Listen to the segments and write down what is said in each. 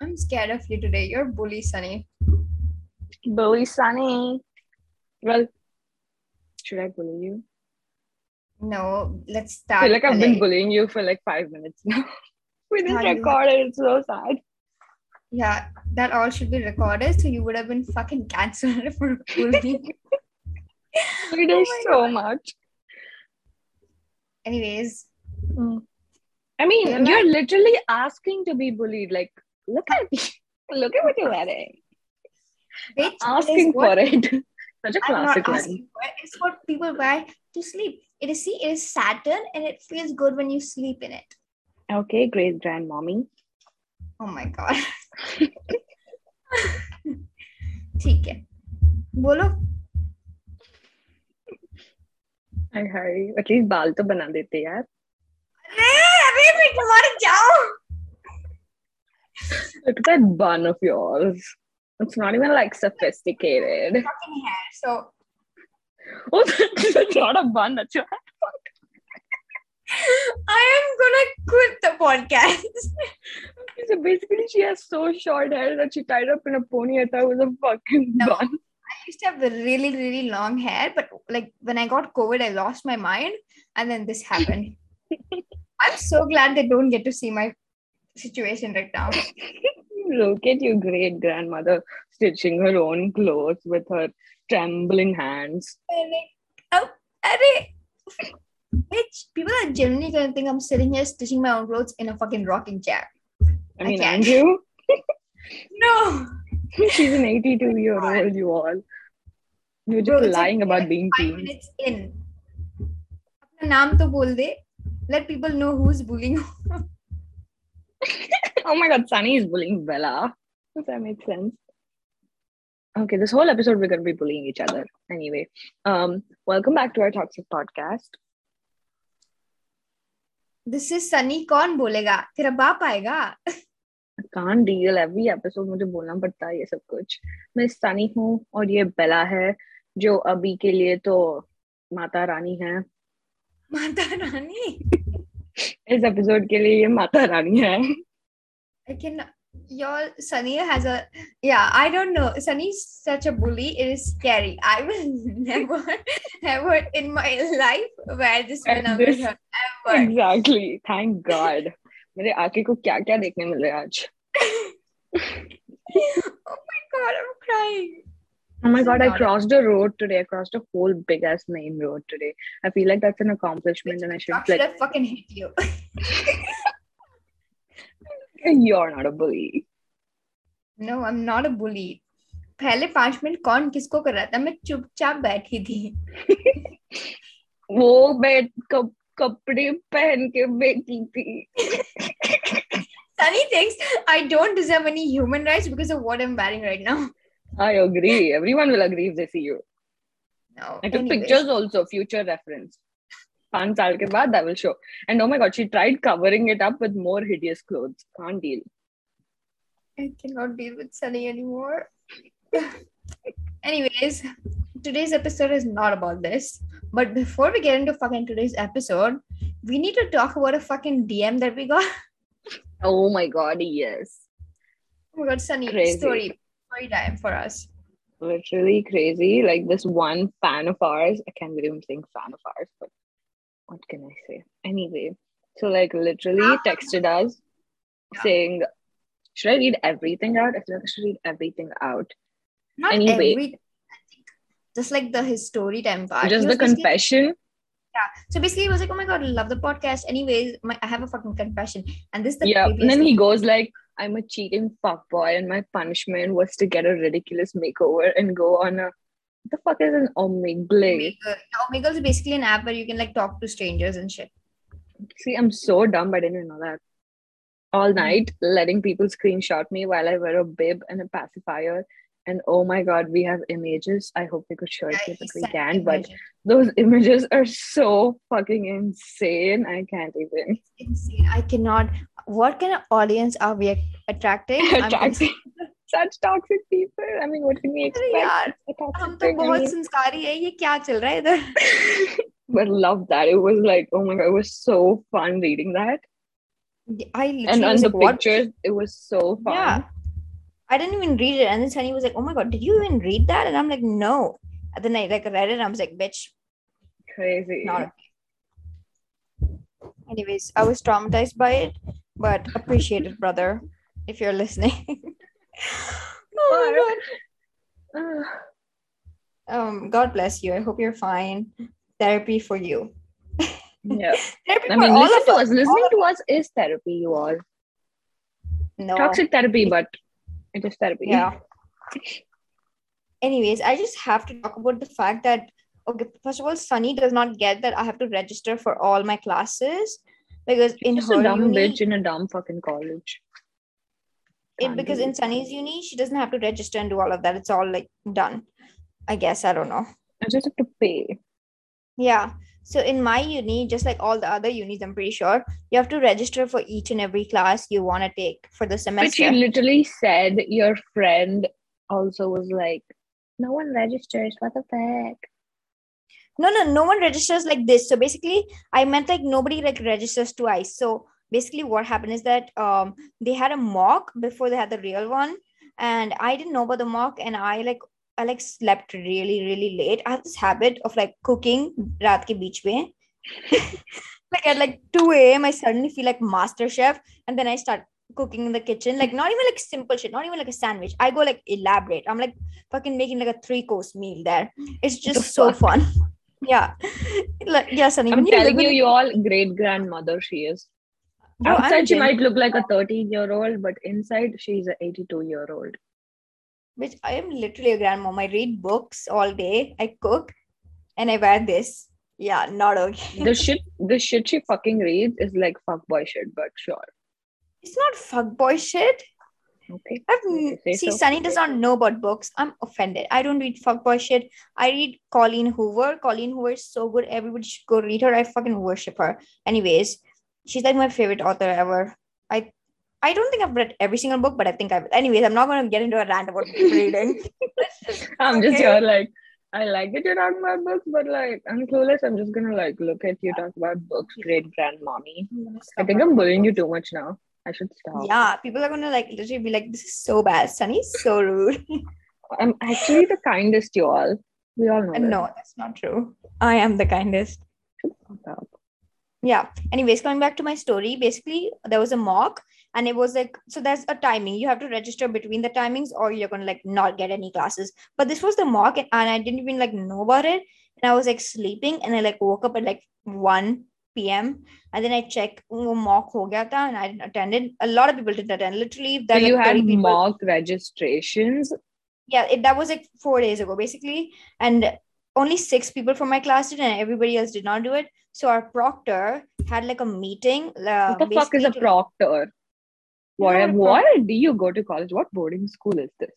I'm scared of you today. You're bully, Sunny. Bully Sunny. Well, should I bully you? No, let's I start. feel like I've been bullying you for like five minutes now. we didn't How record it. It's so sad. Yeah, that all should be recorded, so you would have been fucking cancelled for bullying. We did oh so much. Anyways, mm. I mean, you're literally asking to be bullied. Like, look at look at what you're wearing. bitch, it is Asking what for it. Such a I'm not classic line. asking for it. It's what people buy to sleep. It is see, it is Saturn, and it feels good when you sleep in it. Okay, great grandmommy. Oh my god. ठीक है बोलो हाय हाय at least बाल तो बना देते यार अरे अरे मैं मर जाऊं Look at that bun of yours. It's not even like sophisticated. fucking hair so Oh, that's not a bun. That's your I am gonna quit the podcast So basically, she has so short hair that she tied up in a pony. I thought it was a fucking No. bun. I used to have really really long hair but like when I got COVID I lost my mind and then this happened I'm so glad they don't get to see my situation right now Look at your great grandmother stitching her own clothes with her trembling hands. अरे oh, अरे bitch people are genuinely gonna think I'm sitting here stitching my own clothes in a fucking rocking chair I I mean, can't. and you? no She's an 82 year old, you all. You're Bro, just it's like lying about five being teen. minutes in अपना नाम तो बोल दे let people know who's bullying you. Oh my god, Sunny is bullying Bella. Does that make sense? Okay, this whole episode we're gonna be bullying each other. Anyway, um, welcome back to our toxic podcast. this is Sunny कौन बोलेगा तेरा बाप आएगा I can't deal every episode मुझे बोलना पड़ता है ये सब कुछ मैं सनी हूँ और ये बेला है जो अभी के लिए तो माता रानी है माता रानी इस एपिसोड के लिए ये माता रानी है I can your Sunny has a yeah I don't know Sunny's such a bully it is scary I will never ever in my life wear this when I'm with This- her ever exactly thank God मेरे आके को क्या क्या देखने मिल रहा है आज oh my god I'm crying Oh my god, I Not- crossed a road today. I crossed a whole big ass main road today. I feel like that's an accomplishment and I I should should like have fucking hit you you're not a bully. No, I'm not a bully. पहले पाँच minute कौन किसको कर रहा था मैं चुपचाप बैठी थी वो बैठ कप, कपड़े पहन के बैठी थी Sunny thinks I don't deserve any human rights because of what I'm wearing right now. I agree. Everyone will agree if they see you. No. I took anyways. pictures also, future reference. पांच साल के बाद I will show. And oh my god, she tried covering it up with more hideous clothes. Can't deal. I cannot deal with Sunny anymore. Anyways, today's episode is not about this. But before we get into fucking today's episode, we need to talk about a fucking DM that we got. Oh my god, yes. Oh my god, Sunny, Crazy. story, story time for us. literally crazy. Like this one fan of ours, I can't believe I'm saying fan of ours, but what can I say? Anyway, so like literally ah. texted us Yeah. saying, Should I read everything out? I feel like I should read everything out. Not Anyway. every I think just like the his story time part. Just the confession. Yeah. So basically, he was like, "Oh my god, I love the podcast." Anyways, my, I have a fucking confession, and this is the Yeah. And then he goes like, I'm a cheating fuckboy, and my punishment was to get a ridiculous makeover and go on a the fuck is an omegle? Omegle. Omegle is basically an app where you can like talk to strangers and shit. See, I'm so dumb. I didn't even know that. All Mm. night, letting people screenshot me while I wear a bib and a pacifier. And oh my god, we have images. I hope we could show it Yeah, to you, he but we can't. But those images are so fucking insane. I can't even. insane. I cannot. What kind of audience are we attracting? Attracting such toxic people. I mean, what can we अरे expect? यार, A toxic हम तो thing, I बहुत mean. संस्कारी है ये क्या चल रहा है इधर but love that. It was like, oh my god, it was so fun reading that. I literally and on was the like, what? pictures, it was so fun. Yeah. I didn't even read it. And then Sunny was like, Oh my god, did you even read that? And I'm like, no. And then I like read it and I was like, bitch, Crazy. not okay. Anyways, I was traumatized by it, but appreciate it, brother, if you're listening. oh my god. Um, God bless you. I hope you're fine. Therapy for you. yeah. Therapy I mean, listen to us. us. Listening to us is therapy, you all. No. Toxic therapy, but it is therapy. Yeah. Anyways, I just have to talk about the fact that okay, first of all, Sunny does not get that I have to register for all my classes because in Just her a dumb uni, bitch in a dumb fucking college. It, because in. Sunny's uni, she doesn't have to register and do all of that. It's all like done. I guess I don't know. I just have to pay. Yeah. So in my uni, just like all the other unis, I'm pretty sure you have to register for each and every class you want to take for the semester. But she literally said your friend also was like, no one registers. What the fuck? no no no one registers like this so basically i meant like nobody like registers twice so basically what happened is that um they had a mock before they had the real one and i didn't know about the mock and i like i like slept really really late. I have this habit of like cooking raat ke beech mein like at like 2 a.m i suddenly feel like master chef and then i start cooking in the kitchen. Like not even like simple shit not even like a sandwich. I go like elaborate. I'm like fucking making like a three course meal there. It's The just so fuck? fun. Yeah. Like yeah Sunny, I'm telling you, you all great grandmother she is. Outside, she might look like a 13 year old, but inside, she's a 82 year old. Which I am literally a grandmom. I read books all day. I cook, and I wear this. Yeah, not okay. The shit, the shit she fucking reads is like fuckboy shit, but sure. it's not fuckboy shit. Okay. I've see so. Sunny does not know about books. I'm offended. I don't read fuckboy shit. I read Colleen Hoover. Colleen Hoover is so good. Everybody should go read her. I fucking worship her. Anyways, she's like my favorite author ever. I I don't think I've read every single book, but I think I've. Anyways, I'm not gonna get into a rant about reading. I'm just Okay. here like, I like that you're talking about books, but like, I'm clueless. I'm just gonna like look at you talk about books, great grandmommy. I think I'm bullying you too much now. I should stop. Yeah, people are gonna like literally be like, "This is so bad." Sunny's so rude. I'm actually the kindest, you all. We all know. And that. no, that's not true. I am the kindest. Fuck up. Yeah. Anyways, coming back to my story, basically there was a mock, and it was like so. There's a timing. You have to register between the timings, or you're gonna like not get any classes. But this was the mock, and, and I didn't even like know about it. And I was like sleeping, and I like woke up at like one p.m. and then I checked, oh, mock ho gaya tha, and I didn't attend it. A lot of people didn't attend. Literally, So there you like had people. mock registrations. yeah it, that was like four days ago basically and only six people from my class did and everybody else did not do it so our proctor had like a meeting uh, What the fuck is a to- proctor? Why, why do you go to college? What boarding school is this?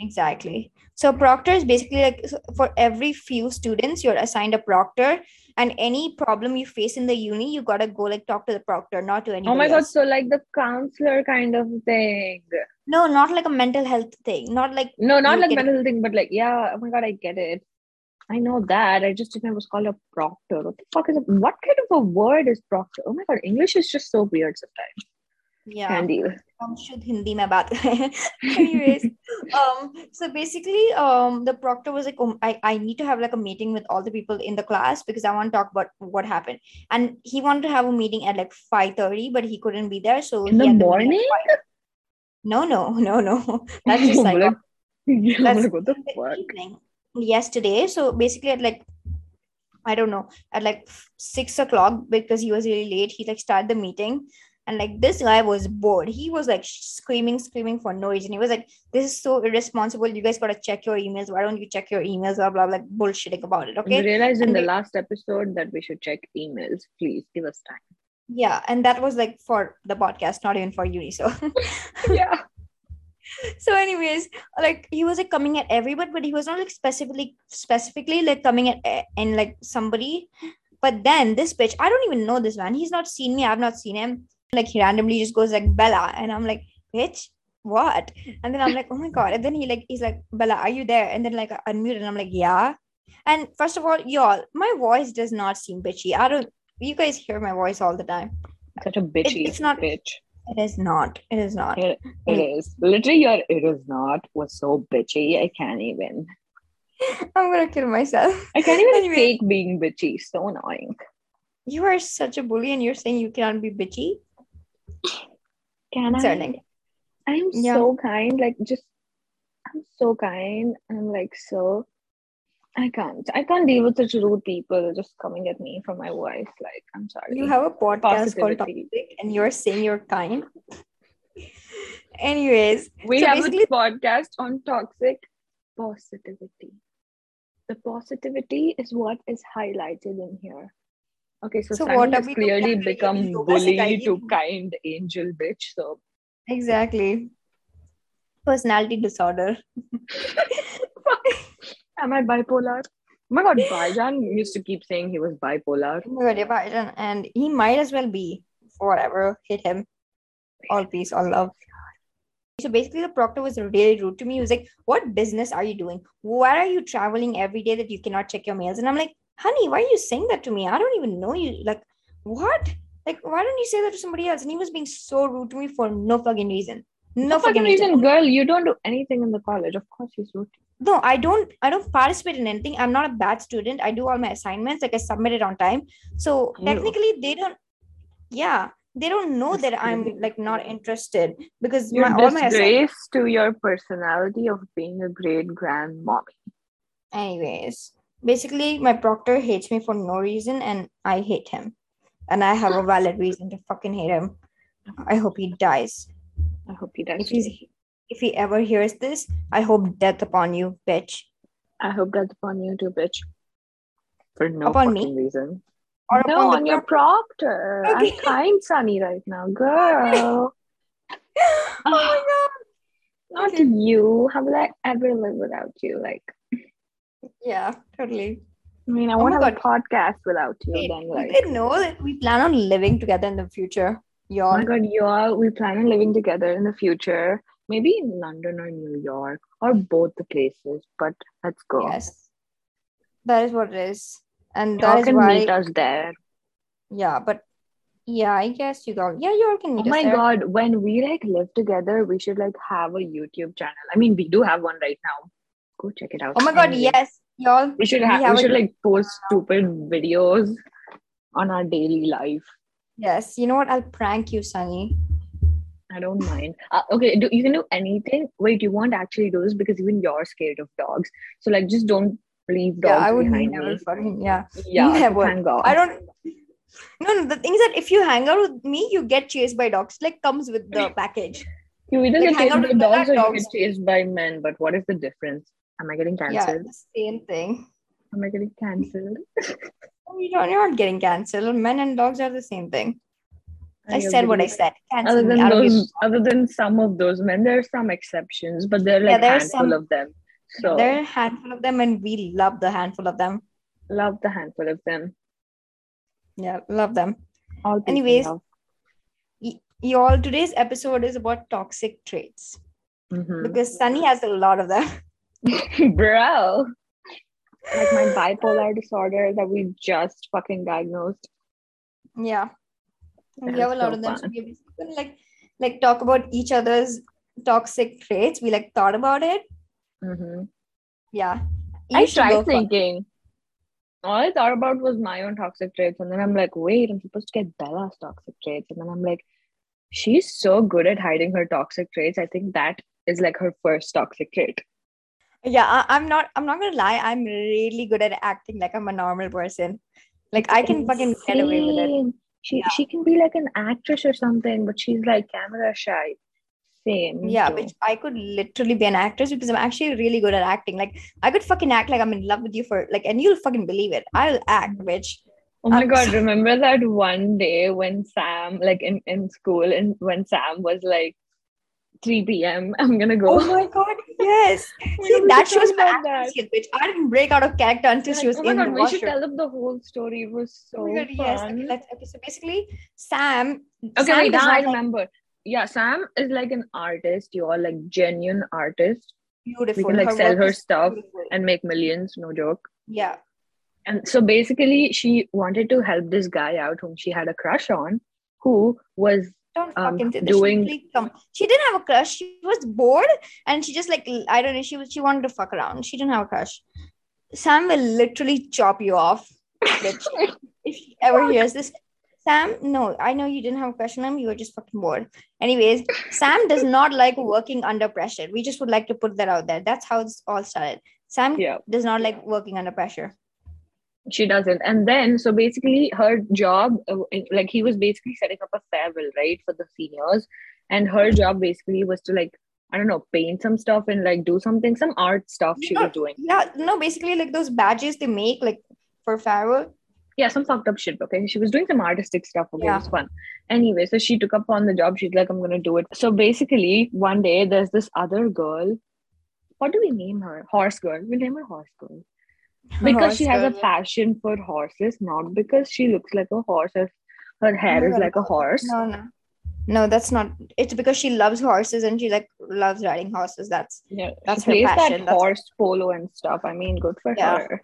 exactly so proctor is basically like for every few students you're assigned a proctor and any problem you face in the uni you gotta go like talk to the proctor not to anybody Oh my god, so like the counselor kind of thing. no not like a mental health thing not like No, not like mental thing, but like, yeah, oh my god, I get it. I know that. I just didn't know it was called a proctor. What the fuck is it? What kind of a word is proctor? Oh my god, English is just so weird sometimes. yeah Can't deal. हम शुद्ध हिंदी में बात करें anyways um so basically um the proctor was like um, I, I need to have like a meeting with all the people in the class because i want to talk about what happened and he wanted to have a meeting at like 5.30 but he couldn't be there so In he the had meeting morning? at 5. no no no no that's just like like, yeah, I'm that's like, what the in the fuck? evening yesterday. So basically at like i don't know at like six o'clock because he was really late he like started the meeting. And like this guy was bored. He was like screaming screaming for no reason. He was like this is so irresponsible. You guys gotta check your emails. Why don't you check your emails? Blah blah like bullshitting about it Okay, We realized in And the last episode that we should check emails. Please give us time. yeah and that was like for the podcast not even for uni so. Yeah. so anyways like he was like coming at everybody but he was not like specifically specifically like coming at eh, and like somebody. But then this bitch i don't even know this man. He's not seen me. I've not seen him. Like he randomly just goes like bella. And i'm like bitch what? And then i'm like oh my god. And then he like he's like bella are you there? And then like I unmute and i'm like yeah. And first of all y'all my voice does not seem bitchy. I don't you guys hear my voice all the time. Such a bitchy it's not- bitch. It is not. It is not. It, it is. Literally, your it is not was so bitchy. I can't even. I'm gonna kill myself. I can't even Anyway. fake being bitchy. So annoying. You are such a bully, and you're saying you cannot be bitchy. Can Concerning. I? I'm Yeah. so kind. Like just, I'm so kind. I'm like so. I can't. I can't deal with such rude people just coming at me from my wife. Like, I'm sorry. You have a podcast Positivity. called Toxic, and you're saying you're kind. Anyways, we so have basically... a podcast on toxic positivity. The positivity is what is highlighted in here. Okay, so, so what has clearly become bully to kind angel bitch. So exactly, personality disorder. am I bipolar? Oh my god, Baijan used to keep saying he was bipolar. Oh my god, yeah. And he might as well be. Whatever, hit him. All peace, all love. So basically, the proctor was really rude to me. He was like, What business are you doing? Why are you traveling every day that you cannot check your mails? And I'm like, Honey, why are you saying that to me? I don't even know you. Like, what? Like, why don't you say that to somebody else? And he was being so rude to me for no fucking reason. No, fucking reason. girl. You don't do anything in the college. Of course, he's rude. no i don't i don't participate in anything i'm not a bad student i do all my assignments like i submit it on time so You. technically they don't yeah they don't know that i'm like not interested because You're my, all my disgrace to your personality of being a great grandmommy. anyways basically my proctor hates me for no reason and i hate him and i have a valid reason to fucking hate him i hope he dies I hope he does. if he's if he ever hears this i hope death upon you bitch I hope that's upon you too, bitch. For no Upon me? fucking reason. or no, upon on your proctor. proctor. Okay. I'm kind, Sunny, right now, girl. oh my ah, god Not Okay. you. How will I ever live without you? Like, yeah totally I mean, I Oh won't my have a podcast without you. Wait, then, you like, didn't know that we plan on living together in the future, oh my god, you all. We plan on living together in the future. Maybe in London or New York or both the places. But let's go. Yes, that is what it is, and Y'all that is can why. meet us there. Yeah, but yeah, I guess you all. Yeah, you all can Oh meet us my there. god, when we like live together, we should like have a YouTube channel. I mean, we do have one right now. Go check it out. Oh my god, Anyway, yes, y'all. We should we have we, have a should like post stupid videos on our daily life. Yes, you know what? I'll prank you, Sunny. I don't mind. Uh, okay, do, you can do anything. Wait, you won't actually do this because even you're scared of dogs. So like, just don't leave dogs yeah, I would behind never me. fucking yeah. Yeah, never. thank God. I don't. No, no. The thing is that if you hang out with me, you get chased by dogs. Like comes with the package. You either like, get hang chased out by dogs or you dogs. get chased by men. But what is the difference? Am I getting Yeah, cancelled? the same thing. Am I getting cancelled? You don't, you're not getting cancelled. Men and dogs are the same thing. I I said what I said. Cancel other than I don't give a those other than some of those men there are some exceptions but there are Yeah, like there are handful some- of them so There are a handful of them, and we love the handful of them. love the handful of them Yeah, love them. all Anyways, love. Y- y'all, today's episode is about toxic traits Mhm. because Sunny has a lot of them. bro like my bipolar disorder that we just fucking diagnosed Yeah, we have a lot so of them. So we gonna, like like talk about each other's toxic traits. We like thought about it. Mhm. Yeah, i You go tried thinking all i thought about was my own toxic traits and then i'm like wait i'm supposed to get bella's toxic traits and then i'm like she's so good at hiding her toxic traits i think that is like her first toxic trait Yeah, I, I'm not. I'm not gonna lie. I'm really good at acting like I'm a normal person. Like I can fucking get away with it. She Yeah. she can be like an actress or something, but she's like camera shy. Same. Yeah, which I could literally be an actress because I'm actually really good at acting. Like I could fucking act like I'm in love with you for like, and you'll fucking believe it. I'll act, mm. bitch. Oh my god, remember that one day when Sam, like in, in school, and when Sam was like 3 p.m. I'm gonna go. Oh my god, yes. Oh See, that shows my acting that. I didn't break out of character until she was oh my in god, the we should tell them the whole story. It was oh so Oh god, yes. Okay, let's, okay, so basically, Sam. Okay, Sam wait, I like remember. Yeah, Sam is like an artist. You're like genuine artist. beautiful. We can like sell her stuff beautiful. and make millions. No joke. Yeah. And so basically, she wanted to help this guy out whom she had a crush on. who was Don't Um, fucking say this. doing- She, come. she didn't have a crush. She was bored and she just like I don't know. She was she wanted to fuck around. She didn't have a crush. Sam will literally chop you off. bitch. if she ever hears this, Sam, no, I know you didn't have a crush on him. You were just fucking bored. Anyways, Sam does not like working under pressure. We just would like to put that out there. That's how this all started. Sam Yeah. does not like working under pressure. She doesn't. And then so basically her job uh, like he was basically setting up a farewell right for the seniors. And her job basically was to like i don't know paint some stuff and like do something some art stuff she No. was doing. Yeah, no, basically like those badges they make like for farewell. yeah some fucked up shit okay? She was doing some artistic stuff okay? Yeah. it was fun. Anyway so she took up on the job. She's like i'm gonna do it. So basically one day there's this other girl. What do we name her? Horse girl. We name her horse girl because she has a passion for horses not because she looks like a horse or her hair is like a horse No, no. No, that's not. It's because she loves horses and she like loves riding horses. That's Yeah, That's she her plays passion, that that's- horse polo and stuff. I mean, good for Yeah. her.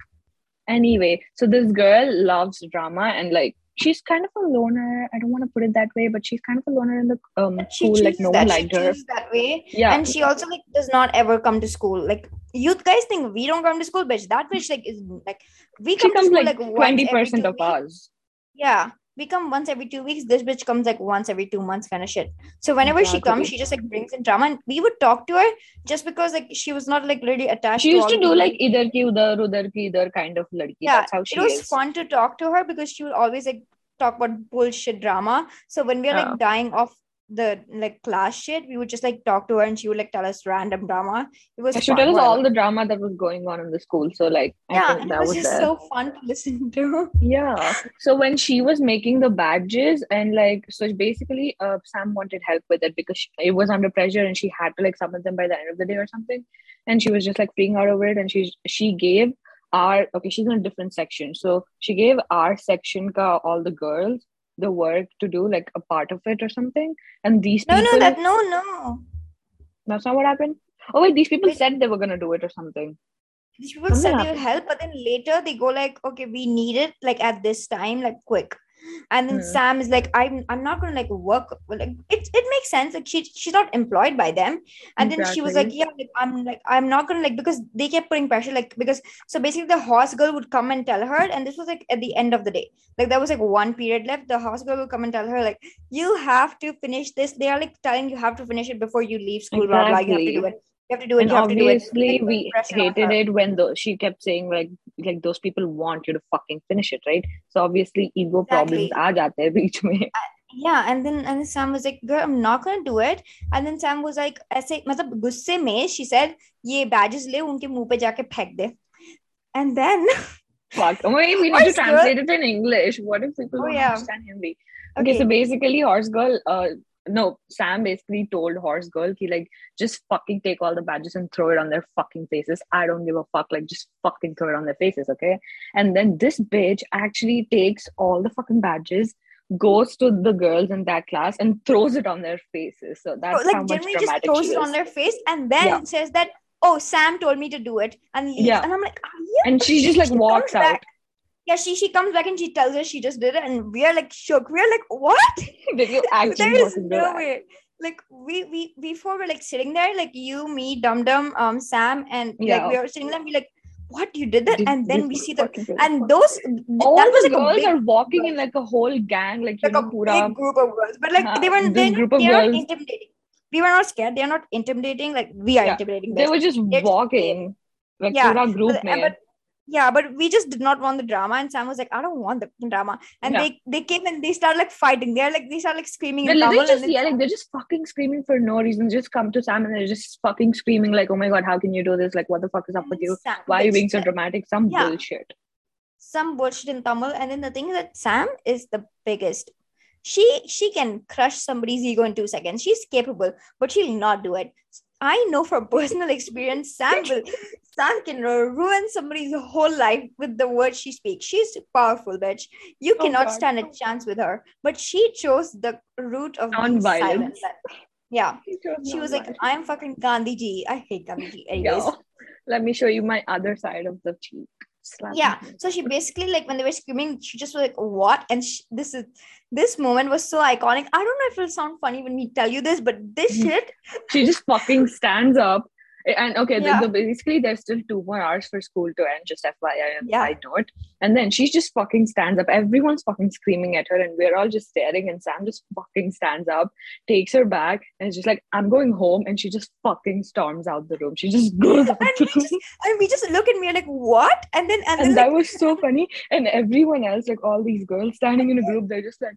Anyway, so this girl loves drama and like she's kind of a loner. I don't want to put it that way, but she's kind of a loner in the um school. Like no one liked her. that way. Yeah, And she also like does not ever come to school. Like youth guys think we don't come to school, bitch. That bitch like is like we she come to school like like, twenty every percent of us. Yeah. We come once every two weeks. This bitch comes like once every two months, kind of shit. So whenever she comes, she just like brings in drama, and we would talk to her just because like she was not like really attached. She used all to do people. like either ki udhar, udhar ki idhar kind of ladki. Yeah, That's how she it was is. fun to talk to her because she would always like talk about bullshit drama. So when we are Yeah. like dying of the like class shit, we would just like talk to her and she would like tell us random drama. It was Yeah, she would tell us all the drama that was going on in the school. So like, I yeah, think and that it was was just there. so fun to listen to. Yeah. So when she was making the badges and like so basically uh Sam wanted help with it because she, it was under pressure and she had to like submit them by the end of the day or something. And she was just like freaking out over it and she she gave our okay, she's in a different section. So she gave our section ka all the girls the work to do like a part of it or something. And these No, people no, that no, no. that's not what happened. Oh wait, these people Wait. said they were gonna do it or something. These people Something said they happened. will help, but then later they go like, okay, we need it like at this time, like quick. And then Hmm. Sam is like, I'm I'm not gonna like work like it it makes sense. Like she she's not employed by them. And then she was like, Yeah, like, I'm like, I'm not gonna like because they kept putting pressure, like because so basically the horse girl would come and tell her, and this was like at the end of the day. Like there was like one period left. The horse girl will come and tell her, like, you have to finish this. They are like telling you have to finish it before you leave school, blah blah. You have to do it You have to do it. and You have to do it. obviously Like, we pressure on hated her. it when the, she kept saying like like those people want you to fucking finish it right so obviously ego problems Exactly. aa jate hain beech mein yeah and then and then sam was like girl i'm not gonna do it and then sam was like ऐसे मतलब गुस्से में she said ये badges ले उनके मुंह पे जाके फेंक दे and then fuck oh, wait, we need Horse to girl- translate it in english what if people Oh, don't yeah. understand hindi okay, okay so basically horse girl uh no sam basically told horse girl ki like just fucking take all the badges and throw it on their fucking faces i don't give a fuck like just fucking throw it on their faces okay and then this bitch actually takes all the fucking badges goes to the girls in that class and throws it on their faces so that's how like much generally just throws it on their face and then Yeah. says that oh sam told me to do it and leaves. Yeah. and i'm like and she just like walks out back. Yeah she she comes back and she tells us she just did it and we are like shook. We are like what? Did you actually there is no that? way. Like we we before we're like sitting there like you me dum dum um sam and like we are sitting there and we like what you did that? Did- and then we see the and those all that was the like girls big are walking in like a whole gang like like a know pura big group of girls. But like they were they, group of not girls- intimidating. We were not scared. They are not intimidating. Like we are Yeah. intimidating they were just walking. like Yeah, pura group but yeah but we just did not want the drama and sam was like i don't want the drama and Yeah. they they came and they started like fighting they're like they started like screaming They're in literally just and then yeah, like they're just fucking screaming for no reason. Just come to Sam and they're just fucking screaming like, "Oh my god, how can you do this? Like, what the fuck is up with you? Sam- Why are you being so dramatic? Some Yeah. bullshit." some bullshit in Tamil. And then the thing is that Sam is the biggest. She she can crush somebody's ego in two seconds. She's capable, but she'll not do it. I know from personal experience, Sam will Sam can ruin somebody's whole life with the words she speaks. She's powerful, bitch. You Oh, cannot God. stand a chance with her. But she chose the route of being Non-violence. silent. Yeah. She was like, "Oh I'm fucking Gandhi ji. I hate Gandhi ji. Anyways. Yo, let me show you my other side of the cheek. slapping yeah her. so she basically like when they were screaming she just was like what and sh- this is this moment was so iconic i don't know if it'll sound funny when we tell you this but this Mhm. shit she just fucking stands up and okay the- Yeah. the, basically there's still two more hours for school to end just fyi and Yeah. note and then she just fucking stands up. Everyone's fucking screaming at her and we're all just staring and sam just fucking stands up takes her back and is just like i'm going home and she just fucking storms out the room. She just goes And the we room. and we just look at me like what? And then and, then and like, that was so funny. And everyone else like all these girls standing in a group they're just like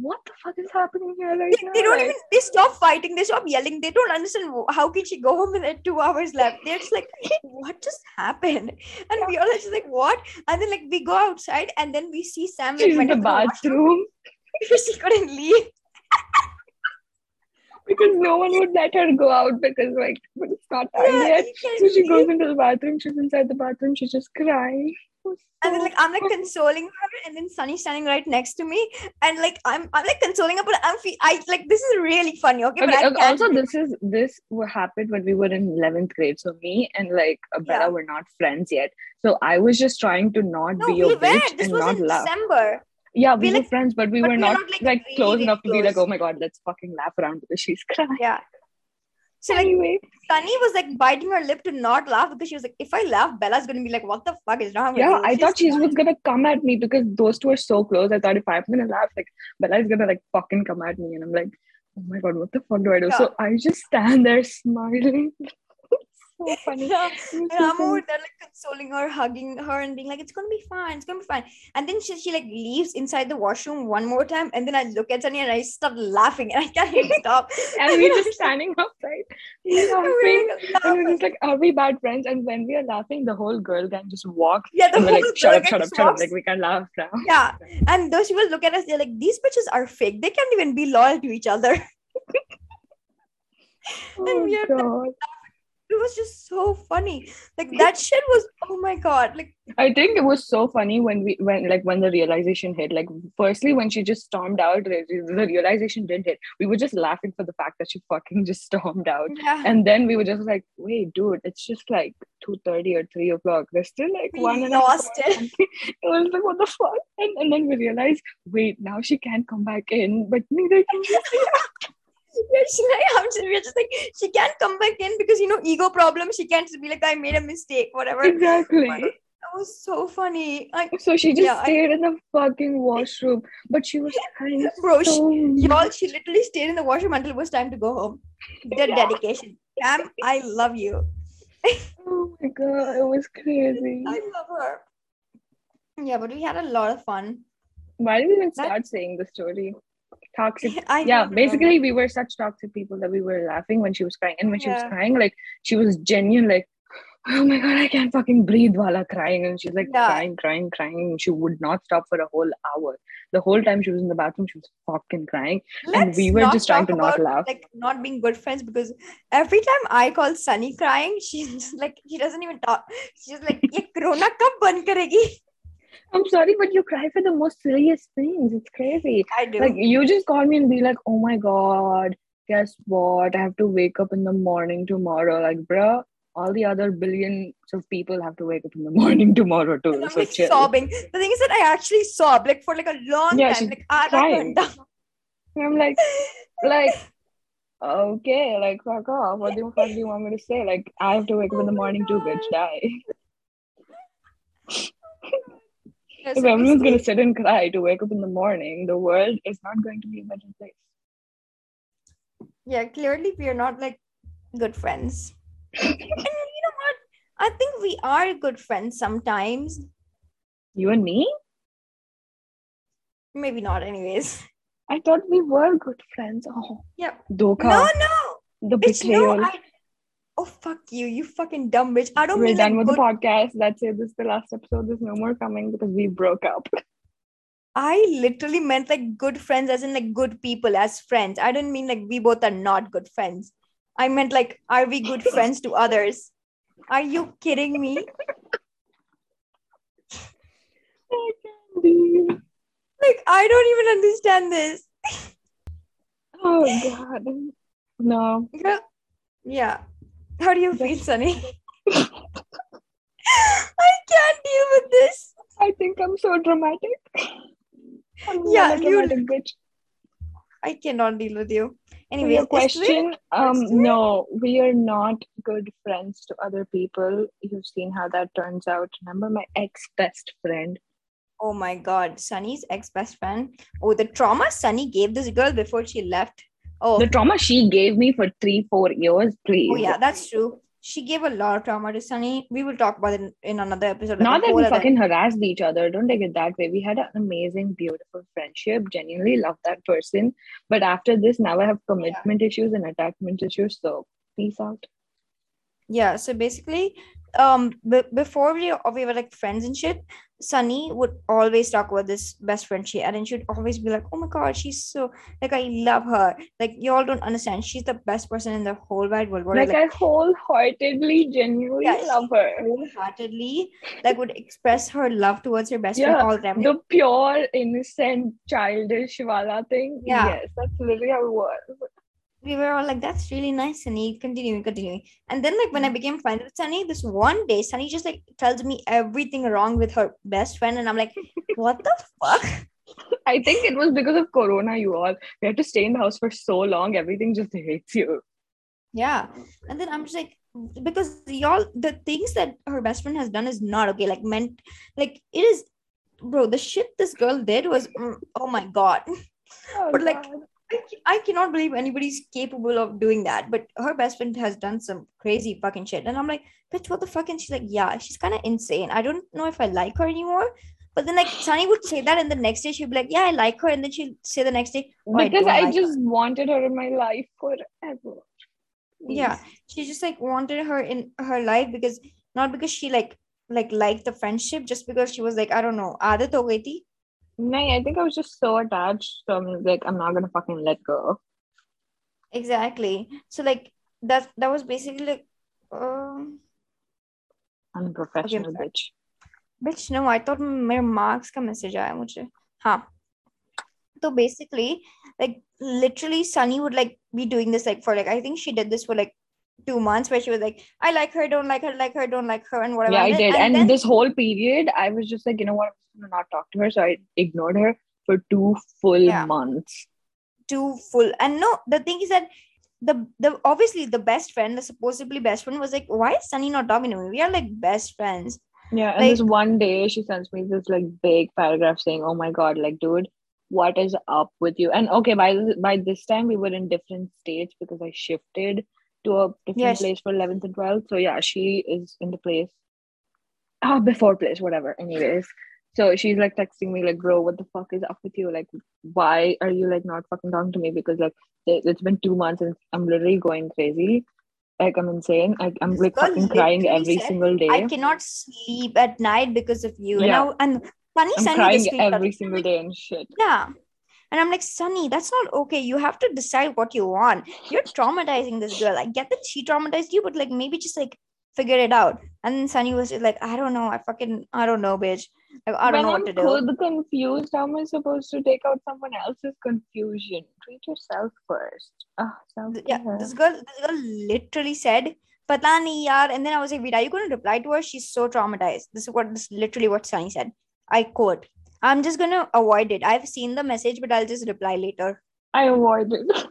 what the fuck is happening here right they, now they don't even they stop fighting they stop yelling they don't understand how can she go home with uh, like two hours left they're just like what just happened and we all are just like what and then like we go outside and then we see sam she's in the bathroom because she couldn't leave because no one would let her go out because like it's not time Yeah, yet. So she leave. goes into the bathroom. She's inside the bathroom. She's just crying. And then like I'm like consoling her, and then Sunny standing right next to me, and like I'm I'm like consoling her, but I'm fe- I like this is really funny, okay? But Okay, I okay, also this is this what happened when we were in 11th grade so me and like uh, bella Yeah. were not friends yet so i was just trying to not no, be we a were. bitch This and was not in laugh December. yeah we, we, were like- friends but we but were we were not, not, like, like really, close really enough to be like oh my god let's fucking laugh around because she's crying Yeah. So like anyway. Sunny was like biting her lip to not laugh because she was like, if I laugh, Bella's gonna be like, what the fuck is wrong with yeah i thought she was gonna come at me because those two are so close. I thought if i'm gonna laugh like bella's gonna like fucking come at me and i'm like oh my god what the fuck do i do? So i just stand there smiling so funny Yeah. And I'm over there like consoling her, hugging her, and being like, "It's gonna be fine. It's gonna be fine." And then she, she like leaves inside the washroom one more time, and then I look at Sunny and I start laughing, and I can't even stop. and we're just standing outside laughing We're and we're just like are we bad friends and when we are laughing the whole girl gang just walks Yeah, the whole like shut up girl shut up shut up like we can laugh now Yeah, and those people look at us, they're like, "These bitches are fake. They can't even be loyal to each other." oh we are- god It was just so funny. Like that shit was. Oh my god! Like I think it was so funny when we when like when the realization hit. Like firstly, when she just stormed out, the, realization didn't hit. We were just laughing for the fact that she fucking just stormed out. yeah. And then we were just like, wait, dude, it's just like two thirty or three o'clock. There's still like We one and a half lost hours it. It was like, what the fuck? And, and then we realized, wait, now she can't come back in, but neither can she. Yeah, she like, I'm just, we're just like she can't come back in because you know ego problem. She can't just be like I made a mistake, whatever. exactly. That was so funny. Like, So she just Yeah, I- stayed in the fucking washroom, but she was crying bro, she, y'all, she literally stayed in the washroom until it was time to go home. The Yeah. dedication. Cam, I love you. Oh my god, it was crazy. I love her. Yeah, but we had a lot of fun. Why did we even That- start saying the story? toxic. I yeah basically we were such toxic people that we were laughing when she was crying. And when yeah. she was crying like she was genuine like oh my god i can't fucking breathe while crying. And she's like yeah. crying crying crying. And she would not stop for a whole hour. The whole time she was in the bathroom she was fucking crying. Let's and we were just trying to about, not laugh. like not being good friends because every time i call sunny crying she's just like she doesn't even talk. She's like ye corona kab ban karegi? I'm sorry, but you cry for the most serious things. It's crazy. I do. Like you just call me and be like, "Oh my god, guess what? I have to wake up in the morning tomorrow." Like, bruh, all the other billions of people have to wake up in the morning tomorrow too. I'm so like sobbing. The thing is that I actually sob like for like a long yeah, time, like crying. I'm like, like, okay, like fuck off. What the fuck do you want me to say? Like, I have to wake up in the morning too, bitch. Die. Yeah, If everyone's gonna sit and cry to wake up in the morning, the world is not going to be a better place. yeah, clearly we are not like good friends. and you know what? I think we are good friends sometimes. You and me? Maybe not, anyways. I thought we were good friends. Oh, Yep. Dokha, No, no, the betrayal. no. I... Oh fuck you, you fucking dumb bitch. I don't We're mean done with good. the podcast. That's it. This is the last episode. There's no more coming because we broke up. I literally meant like good friends, as in like good people as friends. I don't mean like we both are not good friends. I meant like, are we good friends to others? Are you kidding me? I can't be. Like, I don't even understand this. Oh god. No. Yeah. Yeah. How do you feel, Sunny? I can't deal with this. I think I'm so dramatic. I'm Yeah, a you- bitch. I cannot deal with you. Anyway, your question, um, no, we are not good friends to other people. You've seen how that turns out. Remember my ex best friend? Oh my god, Sunny's ex best friend. Oh, the trauma Sunny gave this girl before she left. Oh, The trauma she gave me for three, four years, please. oh yeah, that's true. She gave a lot of trauma to Sunny. We will talk about it in, another episode. Not that we fucking harassed each other. Don't take it that way. We had an amazing, beautiful friendship. Genuinely love that person. But after this, now I have commitment issues and attachment issues. So peace out. Yeah, so basically, um, b- before we we were like friends and shit, Sunny would always talk about this best friend she had, and she'd always be like, "Oh my god, she's so like I love her. Like you all don't understand, she's the best person in the whole wide world." I, Like, I wholeheartedly, genuinely Yeah, love her. wholeheartedly like would express her love towards her best Yeah, friend all the time. The pure, innocent, childish Wala thing. Yeah. Yes, that's literally how it was. We were all like, "That's really nice, Sunny. Continuing, continuing." And then, like when Mm. I became friends with Sunny, this one day, Sunny just like tells me everything wrong with her best friend, and I'm like, "What the fuck?" I think it was because of Corona, you all. We had to stay in the house for so long, everything just hates you. Yeah. And then I'm just like, because y'all, the things that her best friend has done is not okay. Like, meant, like, it is, bro, the shit this girl did was, mm, oh my God. Oh, But, like, God. I, I cannot believe anybody's capable of doing that. But her best friend has done some crazy fucking shit. And I'm like, bitch, what the fuck? And she's like, yeah, she's kind of insane. I don't know if I like her anymore. But then, like, Sunny would say that, and the next day she'd be like, yeah, I like her. And then she'd say the next day, oh, because don't I, like her. just wanted her in my life forever. yeah she just like wanted her in her life because not because she like like liked the friendship just because she was like i don't know adat ho gayi thi No, I think I was just so attached. So I'm like, I'm not gonna fucking let go. exactly so like that that was basically like um I'm a professional sorry. bitch. bitch no i thought मेरे marks का message आया मुझे हाँ so basically like literally sunny would like be doing this like for like i think she did this for like two months where she was like i like her don't like her like her don't like her and whatever Yeah, I And then- did. and And then- this whole period, I was just like, you know what? not talk to her. So I ignored her for two full Yeah. months. Two full. And no, the thing is that the the obviously the best friend, the supposedly best friend, was like, "Why is Sunny not talking to me? We are like best friends." Yeah, and this one day she sends me this like big paragraph saying, "Oh my god, like dude, what is up with you?" And okay, by this, by this time we were in different states because I shifted to a different Yes. place for eleventh and twelfth. So yeah, she is in the place. Ah, before place, whatever. Anyways, so she's like texting me like, "Bro, what the fuck is up with you? Like, why are you like not fucking talking to me? Because like it- it's been two months and I'm literally going crazy." Like I'm insane. I, I'm like fucking crying every single day. I cannot sleep at night because of you. And Yeah. now and Sunny I'm crying this screenshot. every single day and shit. Yeah. And I'm like, Sunny, that's not okay. You have to decide what you want. You're traumatizing this girl. I get that she traumatized you, but like maybe just like figure it out. And Sunny was like, I don't know. I fucking I don't know, bitch. I don't when know I'm what to do. confused, how am I supposed to take out someone else's confusion? Treat yourself first. Ah, self yeah, this girl, this girl literally said, "Pata nahi yaar." And then I was like, "Wait, are you going to reply to her? She's so traumatized." This is what this is literally what Sunny said. I quote. I'm just gonna avoid it. I've seen the message, but I'll just reply later. I avoided.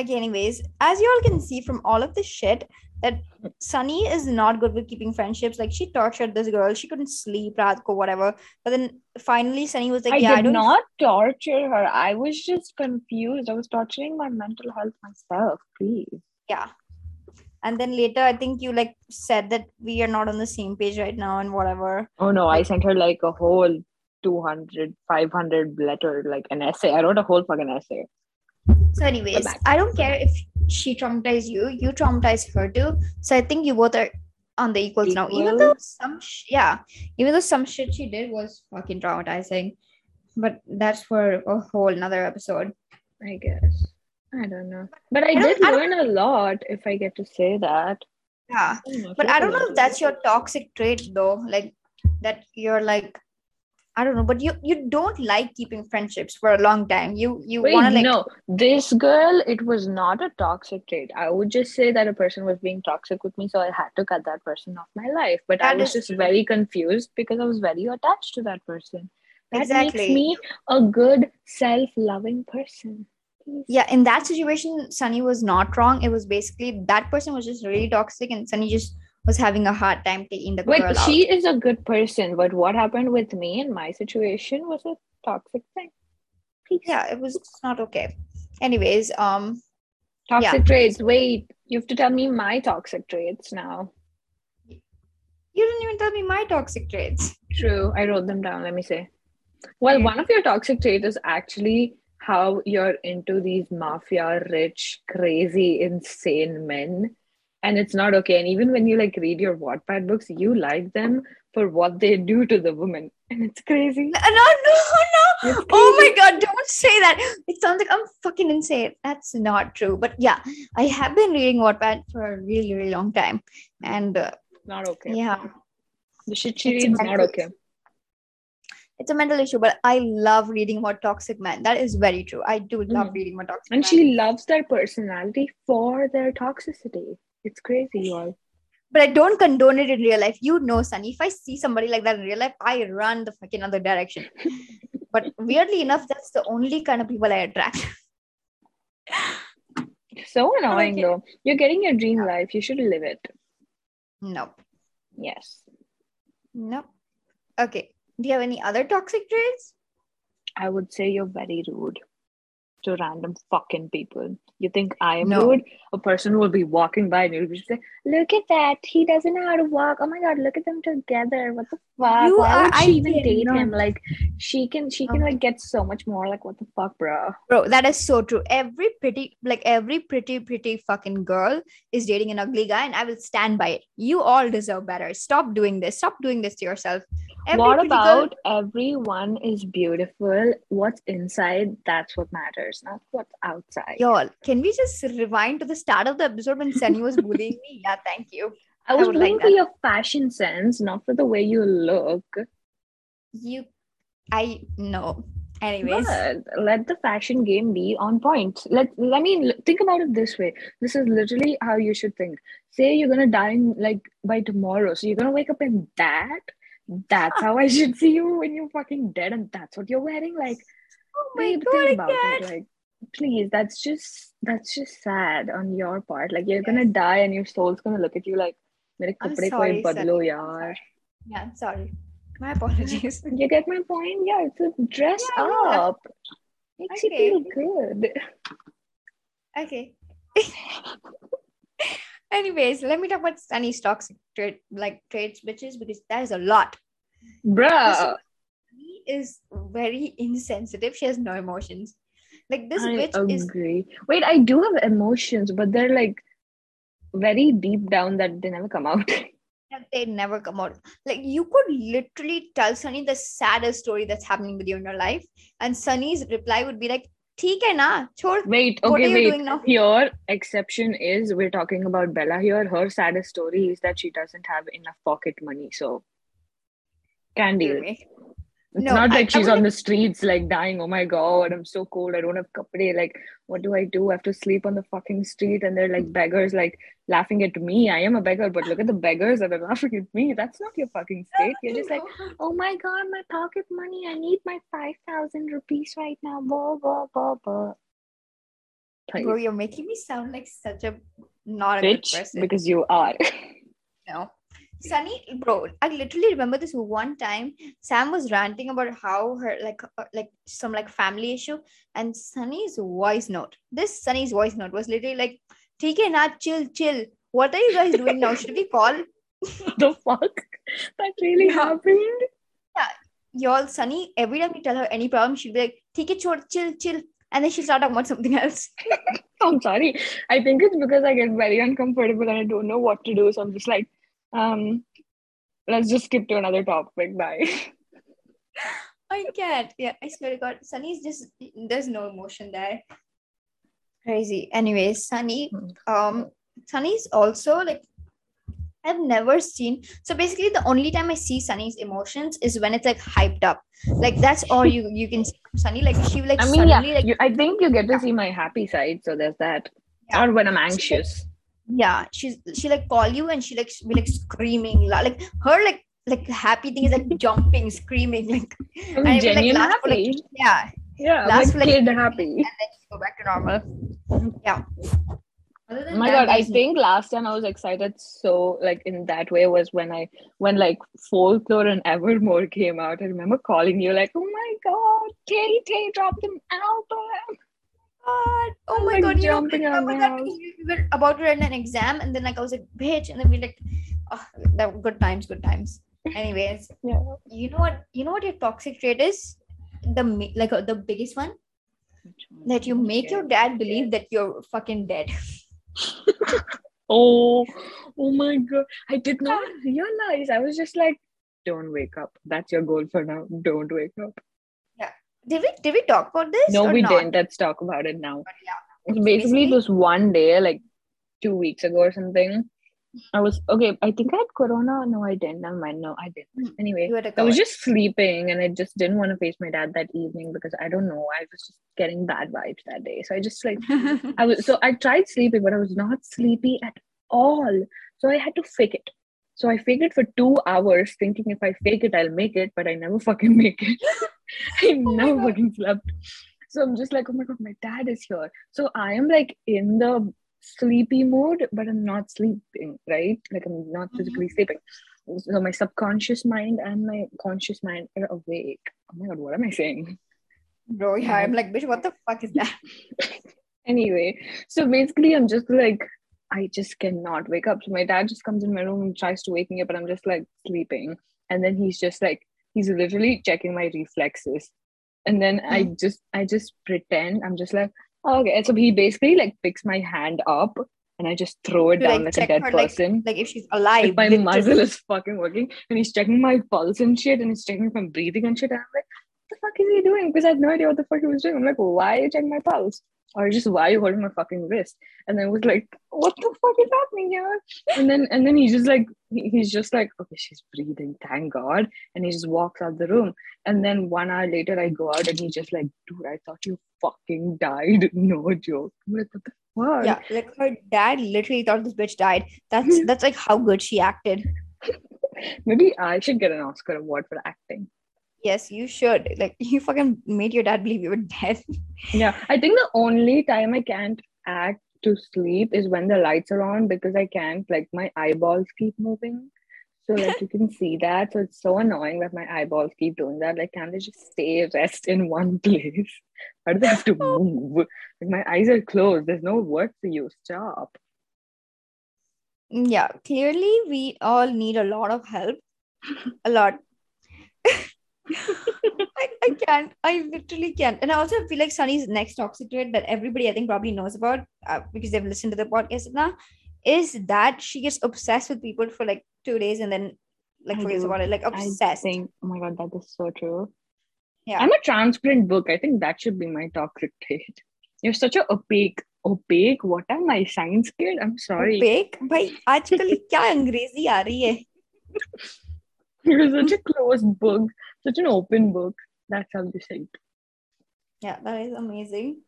Okay, anyways, as you all can see from all of this shit, that Sunny is not good with keeping friendships. Like she tortured this girl. She couldn't sleep, Radko, whatever. But then finally Sunny was like, I Yeah, I did not torture her. I was just confused. I was torturing my mental health myself. Please. yeah and then later i think you like said that we are not on the same page right now and whatever Oh no, I sent her like a whole 200, 500 letter, like an essay. I wrote a whole fucking essay. So anyways i don't care if she traumatized you you traumatized her too. So i think you both are on the equals now. Even though some sh- yeah even though some shit she did was fucking traumatizing but that's for a whole another episode. I guess. I don't know. But I, I did learn a lot, if I get to say that. yeah I but i don't know if that's your toxic trait though like that you're like I don't know, but you you don't like keeping friendships for a long time. You you want to like no, this girl, it was not a toxic trait. I would just say that a person was being toxic with me, so I had to cut that person off my life. But I was just true. very confused because I was very attached to that person. That Exactly. makes me a good, self-loving person. Yeah in that situation sunny was not wrong it was basically that person was just really toxic and sunny just was having a hard time taking the Wait, girl she is a good person, but what happened with me in my situation was a toxic thing. Yeah it was not okay anyways um Toxic traits. Wait, you have to tell me my toxic traits now. you didn't even tell me my toxic traits True. I wrote them down. Let me say. Well, one of your toxic traits is actually how you're into these mafia rich, crazy, insane men. And it's not okay. And even when you like read your Wattpad books, you like them for what they do to the woman. And it's crazy. no no no oh my god don't say that it sounds like i'm fucking insane that's not true but yeah i have been reading wattpad for a really really long time and uh, Not okay. yeah The shit she reads, not okay. it's a mental issue but i love reading about toxic men that is very true i do love Mhm. reading about toxic And men. she loves their personality for their toxicity. It's crazy, y'all. but I don't condone it in real life. You know, Sunny. If I see somebody like that in real life, I run the fucking other direction. but weirdly enough, that's the only kind of people I attract. So annoying Okay. though. You're getting your dream life. You should live it. Nope. Yes. Nope. Okay. Do you have any other toxic traits? I would say you're very rude to random fucking people. You think I am No. rude? A person will be walking by and you'll be say, Look at that. He doesn't know how to walk. Oh my god, look at them together. What the fuck? You Why are- would I even date him? Like she can she can Okay. like get so much more. Like what the fuck, bro? Bro, that is so true. Every pretty, like every pretty, pretty fucking girl is dating an ugly guy, and I will stand by it. You all deserve better. Stop doing this. Stop doing this to yourself. Every what about everyone is beautiful? What's inside? That's what matters, not what's outside. y'all? Can we just rewind to the start of the episode when Sunny was bullying me? Yeah, thank you. I was like looking for that. your fashion sense, not for the way you look. You, I know. Anyways, But let the fashion game be on point. Let I mean, think about it this way. This is literally how you should think. Say you're gonna die in, like by tomorrow, so you're gonna wake up in that that's how I should see you when you're fucking dead and that's what you're wearing. Like, oh my babe, God, think about it. Like, please, that's just that's just sad on your part. Like, you're yes. gonna die and your soul's gonna look at you like, Mere sorry, koi badlo, yaar. Yeah, I'm sorry. My apologies. you get my point? Yeah, so dress yeah, up. Yeah. Makes okay. you feel good. Okay. Anyways, let me talk about Sunny's toxic trait, like traits, bitches, because that is a lot. Bruh. Sunny is very insensitive. She has no emotions. Like this I bitch is agree. Wait, I do have emotions, but they're like very deep down that they never come out. they never come out. Like you could literally tell Sunny the saddest story that's happening with you in your life, and Sunny's reply would be like, "ठीक है ना, छोड़." Wait, What okay, are you wait. doing now? Here, exception is we're talking about Bella here. Her saddest story is that she doesn't have enough pocket money. So, can deal. It's No, not like I she's would on the streets like dying. Oh my god, I'm so cold. I don't have kapde. Like, what do I do? I have to sleep on the fucking street, and they're like hmm. beggars, like laughing at me. I am a beggar, but look at the beggars that are laughing at me. That's not your fucking state. You're just like, oh my god, my pocket money. I need my five thousand rupees right now. Blah blah blah blah. bro, you're making me sound like such a not a good bitch, person. because you are. Sunny, bro, I literally remember this one time. Sam was ranting about how her like uh, like some like family issue, and Sunny's voice note. This Sunny's voice note was literally like, "TK, not chill, chill. What are you guys doing now? Should we call?" the fuck that really happened? Yeah, y'all. Sunny, every time you tell her any problem, she'll be like, "TK, chill, chill, chill," and then she'll start talking about something else. I'm sorry. I think it's because I get very uncomfortable and I don't know what to do, so I'm just like um, let's just skip to another topic. Bye. I can't. Yeah, I swear to God, Sunny's just there's no emotion there. Crazy. Anyways, Sunny, um, Sunny's also like I've never seen. So basically, the only time I see Sunny's emotions is when it's like hyped up. Like that's all you you can see from Sunny. Like she like I mean, yeah, like you, I think you get to see my happy side, so there's that. Yeah. Or when I'm anxious. Yeah she's she like call you and she like be like screaming like her like like happy thing is like jumping screaming like I'm and it like, genuine last for, like, happy. yeah yeah, last like for, like, kid happy. and then she go back to normal yeah Oh my that, god, I there's- think last time I was excited so like in that way was when I when like folklore and Evermore came out. I remember calling you like, oh my god, Katie Tay dropped an album. God. Oh I'm, my like, god, you know, remember that house. because we we were about to write an exam and then like I was like, bitch, and then we like oh that good times, good times. Anyways, Yeah. you know what you know what your toxic trait is? The like uh, the biggest one that you make your dad believe that you're fucking dead. Oh, oh my god. I did not realize. I was just like, don't wake up. That's your goal for now. Don't wake up. Did we did we talk about this? No, we not? didn't. Let's talk about it now. But yeah. So basically, it was one day, like two weeks ago or something. I was okay. I think I had corona. No, I didn't. Never mind. No, I didn't. Hmm. Anyway, You had a I was just sleeping and I just didn't want to face my dad that evening because I don't know. I was just getting bad vibes that day. So I just like I was so I tried sleeping, but I was not sleepy at all. So I had to fake it. So I faked it for two hours, thinking if I fake it, I'll make it, but I never fucking make it. I Oh never fucking slept. So I'm just like, oh my god, my dad is here. So I am like in the sleepy mode, but I'm not sleeping, right? Like I'm not Mm-hmm. physically sleeping. So my subconscious mind and my conscious mind are awake. Oh my god, what am I saying? Bro, yeah, I'm like, bitch, what the fuck is that? Anyway, so basically, I'm just like, I just cannot wake up. So my dad just comes in my room and tries to wake me up, but I'm just like sleeping. And then he's just like, he's literally checking my reflexes. And then I hmm. just, I just pretend I'm just like, oh, okay. So he basically like picks my hand up and I just throw it To, down like, like, a dead her, like, person. Like if she's alive. if my literally. muzzle is fucking working and he's checking my pulse and shit and he's checking if I'm breathing and shit. And I'm like, what the fuck is he doing? Because I had no idea what the fuck he was doing. I'm like, why are you checking my pulse? Or just why are you holding my fucking wrist? And then I was like, what the fuck is happening here? And then and then he's just like he- he's just like, okay, she's breathing, thank God. And he just walks out the room. And then one hour later I go out and he's just like, dude, I thought you fucking died. No joke. I'm like, what the fuck? Yeah, like her dad literally thought this bitch died. That's that's like how good she acted. Maybe I should get an Oscar award for acting. Yes, you should. Like you fucking made your dad believe you were dead. Yeah, I think the only time I can't act to sleep is when the lights are on because I can't, like, my eyeballs keep moving. So, like, you can see that. So, it's so annoying that my eyeballs keep doing that. Like, can't they just stay, rest in one place? Why do they have to oh. move? Like, my eyes are closed. There's no work for you. Stop. Yeah, clearly we all need a lot of help. A lot. I, I can't. I literally can't. And I also feel like Sunny's next toxic trait that everybody I think probably knows about uh, because they've listened to the podcast now is that she gets obsessed with people for like two days and then like I forgets do. about it. Like I obsessed. think, oh my God, that is so true. Yeah. I'm a transparent book. I think that should be my toxic trait. You're such a opaque. Opaque? What am I? Science kid? I'm sorry. Opaque? भाई आजकल क्या अंग्रेजी आ रही है You're such a closed book, such an open book. That's how they say it. Yeah, that is amazing.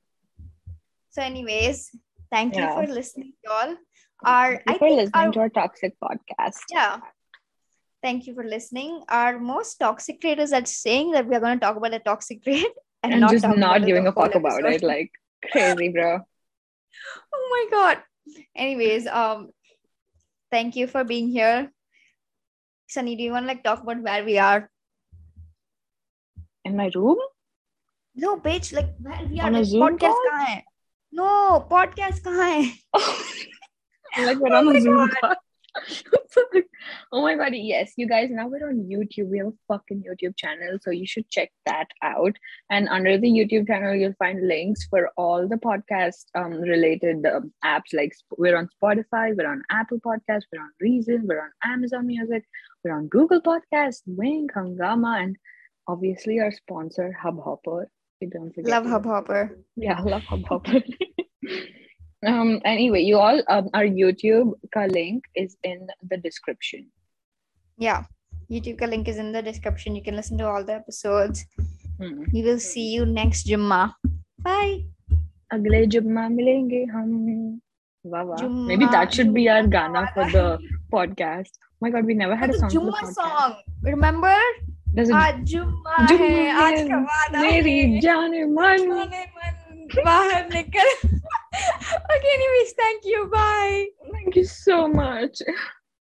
So, anyways, thank you Yeah. for listening, y'all. Our Thank you for think listening our, to our toxic podcast. yeah. Thank you for listening. Our most toxic trait is that saying that we are going to talk about a toxic trait and, And not just not giving a fuck about episode. it. Like crazy, bro. oh my god. Anyways, um, thank you for being here. Sunny, do you want to like talk about where we are? In my room? No, bitch, like where we are. On a like, Zoom podcast call? No, podcast guy. like we're oh on a Zoom call. oh my god, yes, you guys, now we're on YouTube. We have a fucking YouTube channel, so you should check that out. And under the YouTube channel, you'll find links for all the podcast um, related um, apps. Like we're on Spotify, we're on Apple Podcasts, we're on Reason, we're on Amazon Music, we're on Google Podcasts, Wynk, Hungama, and obviously our sponsor, Hubhopper. We don't forget Love Hubhopper. yeah, love Hubhopper. Um. Anyway, you all, um, our YouTube ka link is in the description. Yeah. YouTube ka link is in the description. You can listen to all the episodes. Hmm. We will see you next Jumma. Bye. अगले जुम्मा मिलेंगे हम वाह वाह जुम्मा- maybe that should be our जुम्मा Gana for वाला the podcast oh my god we never had a That's song a for the Jumma podcast song. Remember? There's a आज जुम्मा है जुम्मा आज है, का वादा मेरी है जाने मन जाने मन बाहर निकल okay anyways thank you. Bye. Thank you so much